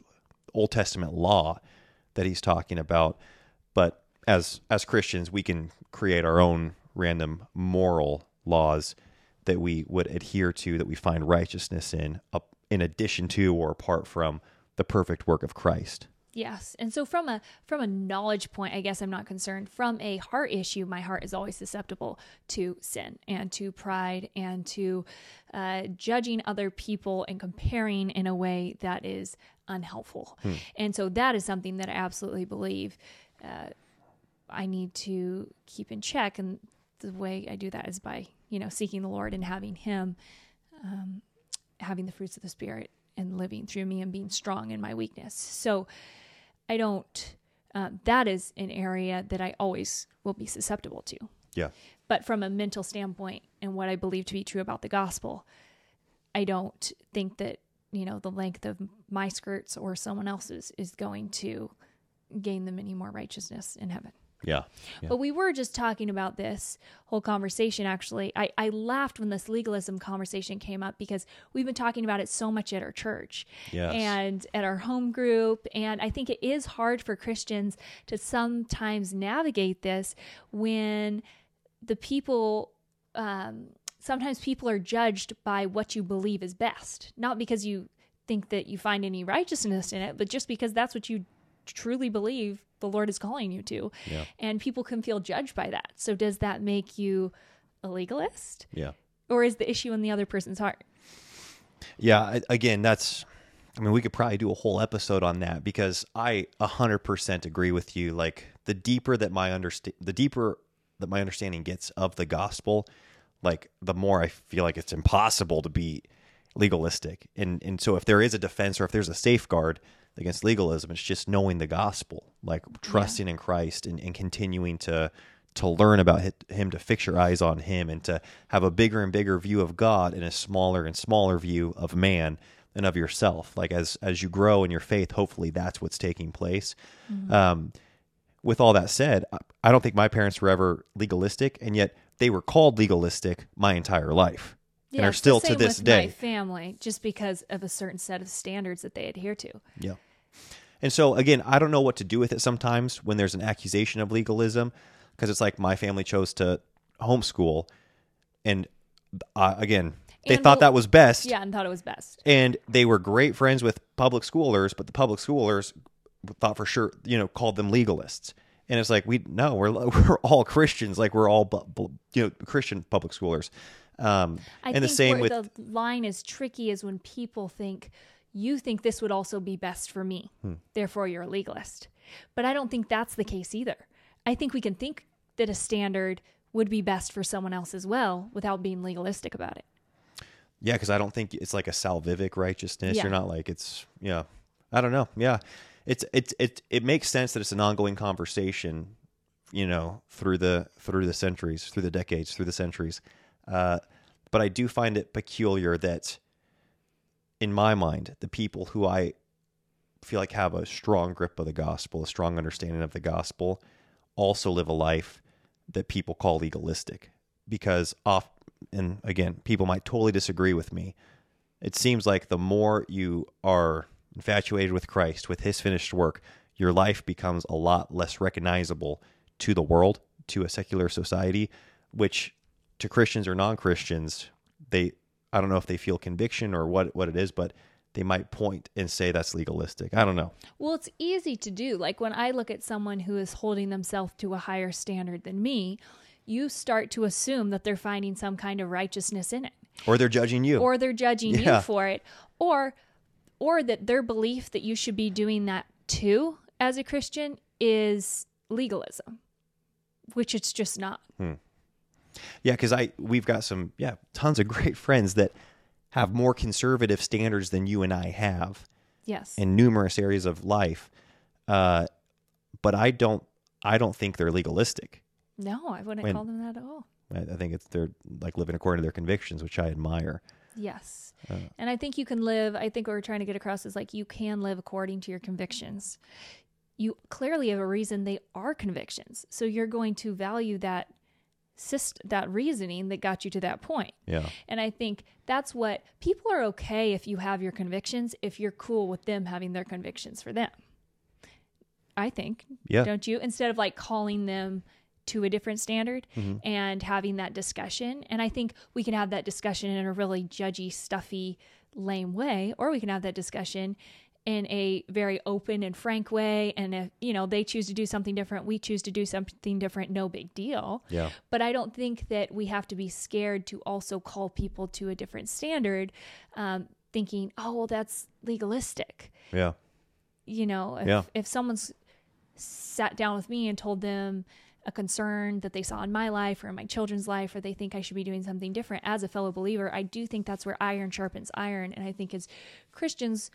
Old Testament law that he's talking about. But as as Christians, we can create our own random moral laws that we would adhere to, that we find righteousness in, in addition to or apart from the perfect work of Christ. Yes. And so from a from a knowledge point, I guess I'm not concerned. From a heart issue, my heart is always susceptible to sin and to pride and to uh, judging other people and comparing in a way that is unhelpful. And so that is something that I absolutely believe uh, I need to keep in check. And the way I do that is by you know seeking the Lord and having Him um, having the fruits of the Spirit and living through me and being strong in my weakness. So I don't, uh, that is an area that I always will be susceptible to. Yeah. But from a mental standpoint and what I believe to be true about the gospel, I don't think that, you know, the length of my skirts or someone else's is going to gain them any more righteousness in heaven. Yeah. But we were just talking about this whole conversation, actually. I, I laughed when this legalism conversation came up because we've been talking about it so much at our church Yes. and at our home group. And I think it is hard for Christians to sometimes navigate this when the people. Um, sometimes people are judged by what you believe is best, not because you think that you find any righteousness in it, but just because that's what you truly believe the Lord is calling you to. Yeah. And people can feel judged by that. So does that make you a legalist? Yeah. Or is the issue in the other person's heart? Yeah, again, that's. I mean, we could probably do a whole episode on that because I a hundred percent agree with you. Like the deeper that my understand, the deeper that my understanding gets of the gospel, like the more I feel like it's impossible to be legalistic. And and so if there is a defense or if there's a safeguard against legalism, it's just knowing the gospel, like trusting in Christ and, and continuing to to learn about him, to fix your eyes on him, and to have a bigger and bigger view of God and a smaller and smaller view of man and of yourself. Like as as you grow in your faith, hopefully that's what's taking place. Um, with all that said, I- don't think my parents were ever legalistic, and yet they were called legalistic my entire life, and are still to this day. My family, just because of a certain set of standards that they adhere to. Yeah. And so again, I don't know what to do with it sometimes when there's an accusation of legalism because it's like my family chose to homeschool and uh, again, they And thought we'll- that was best Yeah, and thought it was best. and they were great friends with public schoolers, but the public schoolers thought for sure, you know, called them legalists. And it's like we no, we're *laughs* we're all Christians, like we're all bu- bu- you know Christian public schoolers. Um, I and think the same with the line is tricky is when people think you think this would also be best for me, Hmm. therefore you're a legalist. But I don't think that's the case either. I think we can think that a standard would be best for someone else as well without being legalistic about it. Yeah, because I don't think it's like a salvific righteousness. Yeah. You're not like it's yeah. I don't know. Yeah, it's it's it it makes sense that it's an ongoing conversation, you know, through the through the centuries, through the decades, through the centuries. Uh, but I do find it peculiar that, in my mind, the people who I feel like have a strong grip of the gospel, a strong understanding of the gospel, also live a life that people call legalistic. Because off and again people might totally disagree with me. It seems like the more you are infatuated with Christ with his finished work your life becomes a lot less recognizable to the world to a secular society which to Christians or non-Christians they I don't know if they feel conviction or what what it is but they might point and say that's legalistic I don't know Well, it's easy to do. Like when I look at someone who is holding themselves to a higher standard than me, you start to assume that they're finding some kind of righteousness in it. or they're judging you or they're judging Yeah. you for it or or that their belief that you should be doing that too as a christian is legalism which it's just not hmm. Yeah, because I we've got some yeah tons of *laughs* great friends that have more conservative standards than you and I have yes in numerous areas of life, uh, but I don't I don't think they're legalistic. no i wouldn't When- call them that at all I, I think it's they're like living according to their convictions, which I admire. yes Uh. and i think you can live i think what we're trying to get across is like you can live according to your convictions you clearly have a reason they are convictions so you're going to value that syst- that reasoning that got you to that point Yeah, And I think that's what people are okay if you have your convictions, if you're cool with them having their convictions for them. I think, yeah, don't you? Instead of like calling them to a different standard Mm-hmm. and having that discussion. And I think we can have that discussion in a really judgy, stuffy, lame way, or we can have that discussion in a very open and frank way. And if, you know, they choose to do something different, we choose to do something different, no big deal. yeah, But I don't think that we have to be scared to also call people to a different standard, um, thinking, oh, well, that's legalistic. yeah, You know, if, Yeah. if someone's sat down with me and told them a concern that they saw in my life or in my children's life, or they think I should be doing something different as a fellow believer, I do think that's where iron sharpens iron. And I think as Christians,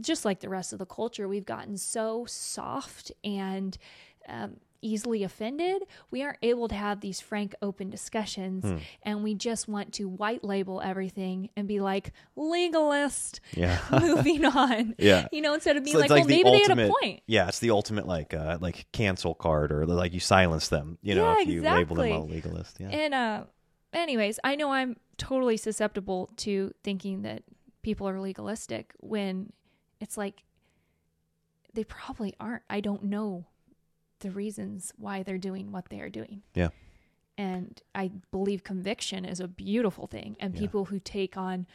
just like the rest of the culture, we've gotten so soft and um, easily offended. We aren't able to have these frank, open discussions, Hmm. and we just want to white label everything and be like legalist. yeah. *laughs* Moving on, *laughs* Yeah. you know, instead of being So like, it's well, the maybe they had ultimate- a point. Yeah, it's the ultimate like uh, like cancel card or like you silence them. You know, Yeah, if you label them a legalist. Yeah, And uh anyways, I know I'm totally susceptible to thinking that people are legalistic when it's like they probably aren't. I don't know the reasons why they're doing what they are doing. yeah, And I believe conviction is a beautiful thing. And Yeah. people who take on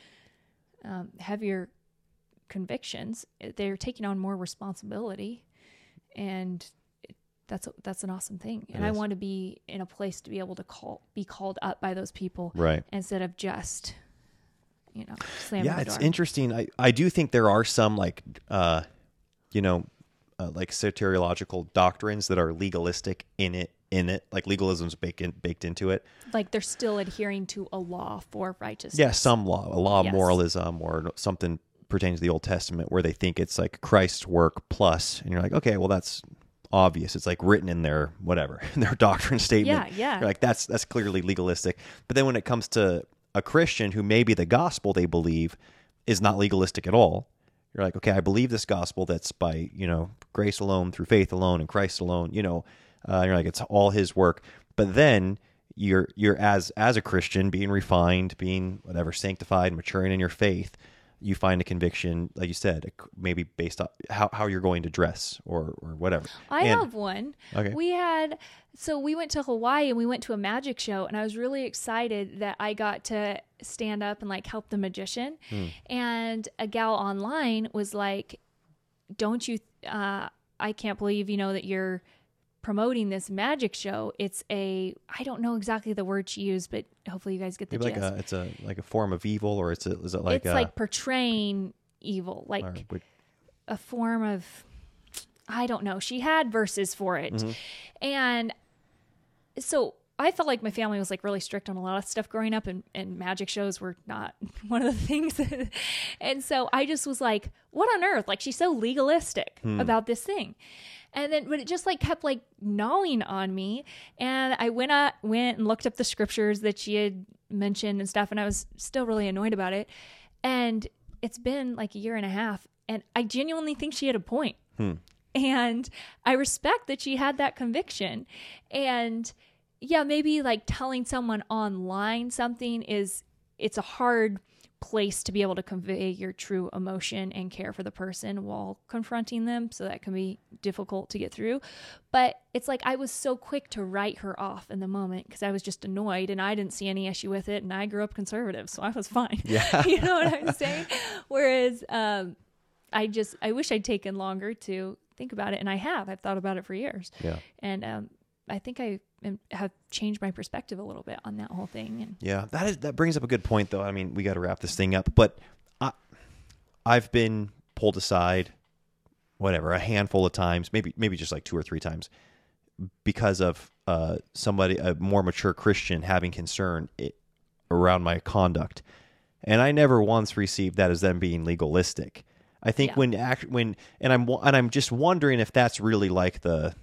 um, heavier convictions, they're taking on more responsibility. And that's that's an awesome thing. And I want to be in a place to be able to call be called up by those people right. instead of just you know slamming yeah it's door. interesting i i do think there are some like uh you know uh, like soteriological doctrines that are legalistic in it in it like legalism's baked in, baked into it like they're still adhering to a law for righteousness. yeah some law a law of Yes. moralism or something pertaining to the old testament where they think it's like christ's work plus and you're like okay well that's obvious it's like written in their whatever in *laughs* their doctrine statement Yeah, yeah. You're like that's that's clearly legalistic but then when it comes to a christian who maybe the gospel they believe is not legalistic at all. You're like okay i believe this gospel that's by you know grace alone through faith alone and christ alone you know uh, you're like it's all his work. But then you're you're as as a christian being refined being whatever sanctified maturing in your faith you find a conviction like you said maybe based on how, how you're going to dress or or whatever I And- have one. Okay. We had so we went to Hawaii and we went to a magic show and I was really excited that I got to stand up and like help the magician. Hmm. And a gal online was like, "Don't you uh I can't believe you know that you're promoting this magic show. It's a I don't know exactly the word she used, but hopefully you guys get the Maybe like gist. a it's a like a form of evil, or it's a, is it like it's a, like portraying evil, like a form of I don't know. She had verses for it. Mm-hmm. And so I felt like my family was like really strict on a lot of stuff growing up and, and magic shows were not *laughs* one of the things. *laughs* and so I just was like, what on earth? Like she's so legalistic hmm. about this thing. And then but it just like kept like gnawing on me. And I went up went and looked up the scriptures that she had mentioned and stuff, and I was still really annoyed about it. And it's been like a year and a half, and I genuinely think she had a point. Hmm. And I respect that she had that conviction. And yeah, maybe like telling someone online something is it's a hard place to be able to convey your true emotion and care for the person while confronting them. So that can be difficult to get through. But it's like i was so quick to write her off in the moment because i was just annoyed and i didn't see any issue with it. And i grew up conservative so i was fine. Yeah. *laughs* you know what i'm saying? Whereas um i just i wish i'd taken longer to think about it. And i have. I've thought about it for years. Yeah. and um i think i have changed my perspective a little bit on that whole thing and Yeah, that is that brings up a good point, though. I mean, we got to wrap this thing up, but I, I've been pulled aside, whatever, a handful of times, maybe maybe just like two or three times, because of uh, somebody, a more mature Christian, having concern i around my conduct, and I never once received that as them being legalistic. I think Yeah. when act when and I'm and I'm just wondering if that's really like the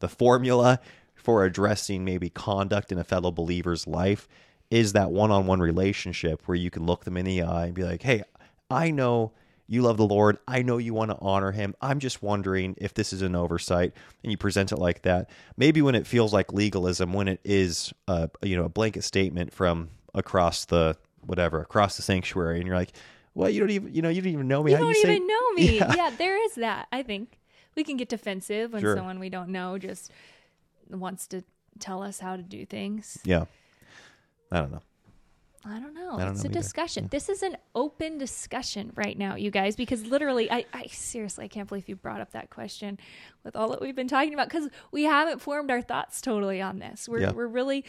the formula for addressing maybe conduct in a fellow believer's life is that one-on-one relationship where you can look them in the eye and be like, "Hey, I know you love the Lord. I know you want to honor him. I'm just wondering if this is an oversight." And you present it like that. Maybe when it feels like legalism, when it is a you know, a blanket statement from across the whatever, across the sanctuary and you're like, "Well, you don't even, you know, you don't even know me. you How do don't you say-" even know me. *laughs* Yeah. Yeah. there is that. I think we can get defensive when Sure. someone we don't know just wants to tell us how to do things. Yeah. I don't know. I don't know. I don't it's know a either. discussion. This is an open discussion right now, you guys, because literally, I, I seriously, I can't believe you brought up that question with all that we've been talking about because we haven't formed our thoughts totally on this. We're, Yeah. we're really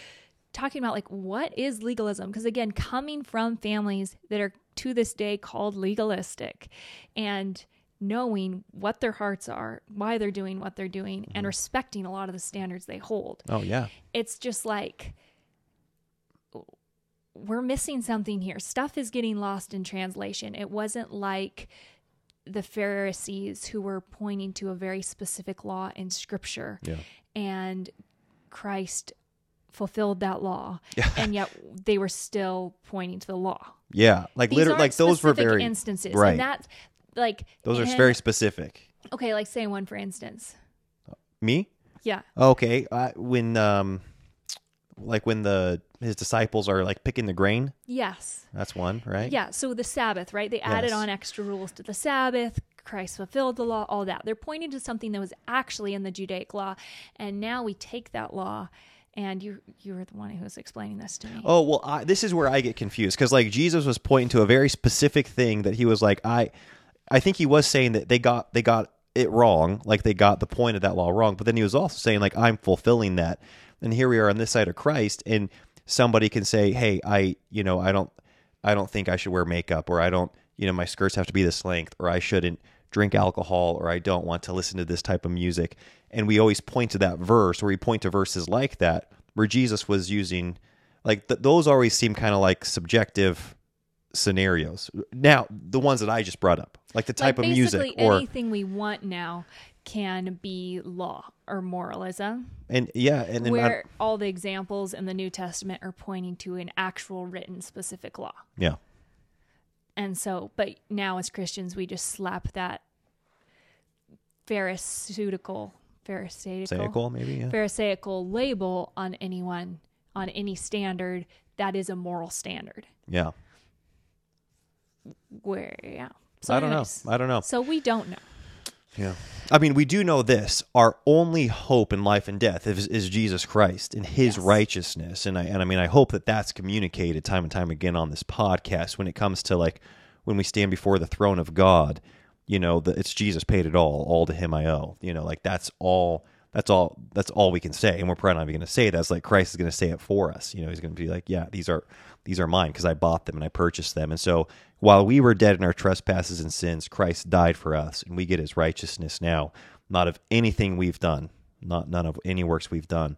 talking about like what is legalism because again coming from families that are to this day called legalistic and knowing what their hearts are why they're doing what they're doing Mm-hmm. and respecting a lot of the standards they hold Oh, yeah. it's just like we're missing something here. Stuff is getting lost in translation. It wasn't like the Pharisees who were pointing to a very specific law in scripture Yeah. and Christ fulfilled that law Yeah. *laughs* and yet they were still pointing to the law. Yeah, like literally, like those were very instances. right. And that's like those are very specific. Okay, like say one for instance. Me? Yeah. Okay, uh, when um, like when the his disciples are like picking the grain. Yes. That's one, right? Yeah, so the Sabbath, right? They added Yes. on extra rules to the Sabbath. Christ fulfilled the law, all that. They're pointing to something that was actually in the Judaic law, and now we take that law. And you you were the one who was explaining this to me. Oh well, I, this is where I get confused because like Jesus was pointing to a very specific thing that he was like, I, I think he was saying that they got they got it wrong, like they got the point of that law wrong. But then he was also saying like I'm fulfilling that, and here we are on this side of Christ, and somebody can say, hey, I you know I don't I don't think I should wear makeup, or I don't you know my skirts have to be this length, or I shouldn't drink alcohol, or I don't want to listen to this type of music, and we always point to that verse, or we point to verses like that where Jesus was using like th- those always seem kind of like subjective scenarios. Now, the ones that I just brought up, like the type like of music or anything we want now can be law or moralism, and yeah, and then where all the examples in the New Testament are pointing to an actual written specific law. yeah, And so, but now as Christians, we just slap that pharisaical, pharisaical, Pharisaical, maybe, yeah. pharisaical label on anyone, on any standard that is a moral standard. yeah. Where, yeah. So I don't anyways, know. I don't know. So we don't know. Yeah. I mean, we do know this: our only hope in life and death is, is Jesus Christ and His Yes. righteousness. And I and I mean, I hope that that's communicated time and time again on this podcast when it comes to like when we stand before the throne of God. You know, that it's Jesus paid it all. All to Him I owe. You know, like that's all that's all that's all we can say. And we're probably not even going to say that it's like christ is going to say it for us. You know he's going to be like yeah these are these are mine because i bought them and i purchased them. And so while we were dead in our trespasses and sins christ died for us and we get his righteousness now not of anything we've done not none of any works we've done.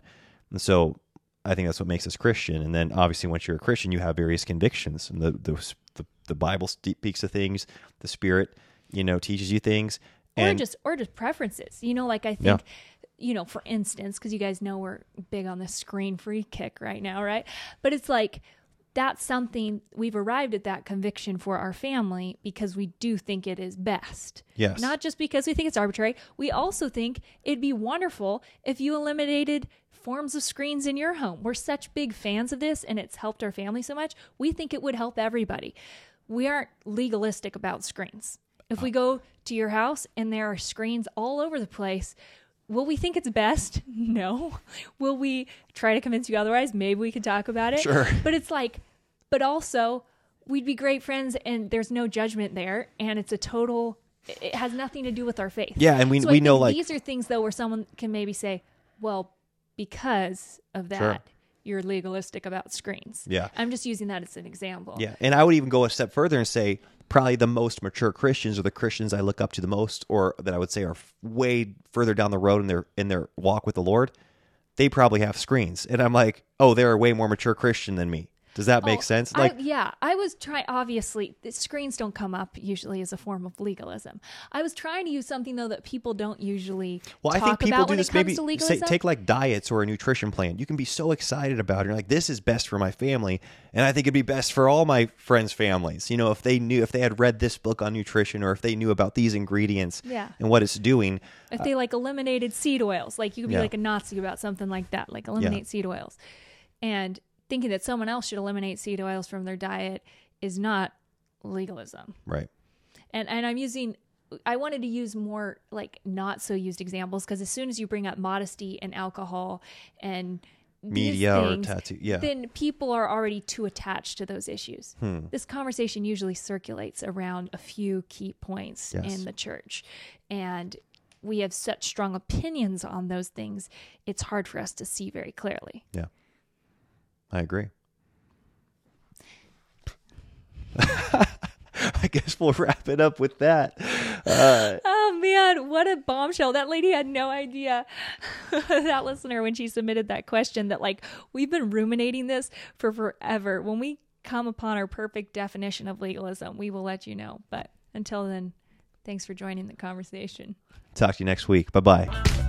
And so i think that's what makes us christian. And then obviously once you're a christian you have various convictions. And the the, the, the bible speaks of things. The spirit you know teaches you things. Or just or just preferences. You know like i think Yeah. You know for instance because you guys know we're big on the screen free kick right now right? But it's like that's something we've arrived at that conviction for our family because we do think it is best. Yes. not just because we think it's arbitrary we also think it'd be wonderful if you eliminated forms of screens in your home. We're such big fans of this and it's helped our family so much we think it would help everybody. We aren't legalistic about screens. If we uh. go to your house and there are screens all over the place, will we think it's best? *laughs* No. Will we try to convince you otherwise? Maybe we could talk about it. Sure. But it's like, but also, we'd be great friends and there's no judgment there. And it's a total, it has nothing to do with our faith. Yeah, and we- So we know, like- these are things though where someone can maybe say, well, because of that, you're legalistic about screens. Yeah. I'm just using that as an example. Yeah, and I would even go a step further and say probably the most mature Christians or the Christians I look up to the most, or that I would say are way further down the road in their in their walk with the Lord. They probably have screens, and I'm like, oh, they're a way more mature Christian than me. Does that make Oh, sense? I- Like, yeah, I was trying. Obviously, screens don't come up usually as a form of legalism. I was trying to use something though that people don't usually. well, I think people do this. Maybe say, take like diets or a nutrition plan. You can be so excited about it. You're like, this is best for my family, and I think it'd be best for all my friends' families. You know, if they knew, if they had read this book on nutrition, or if they knew about these ingredients Yeah. and what it's doing. if uh, they like eliminated seed oils, like you could be Yeah. like a Nazi about something like that, like eliminate seed oils, and thinking that someone else should eliminate seed oils from their diet is not legalism. Right. and and I'm using I wanted to use more like not so used examples because as soon as you bring up modesty and alcohol and these Media or things, tattoo- yeah. then people are already too attached to those issues. Hmm. This conversation usually circulates around a few key points Yes. in the church, and we have such strong opinions on those things. It's hard for us to see very clearly. Yeah. I agree. *laughs* I guess we'll wrap it up with that. Uh, Oh man, what a bombshell. That lady had no idea. *laughs* that listener, when she submitted that question, that like we've been ruminating this for forever. When we come upon our perfect definition of legalism, we will let you know. But until then, thanks for joining the conversation. talk to you next week. Bye bye.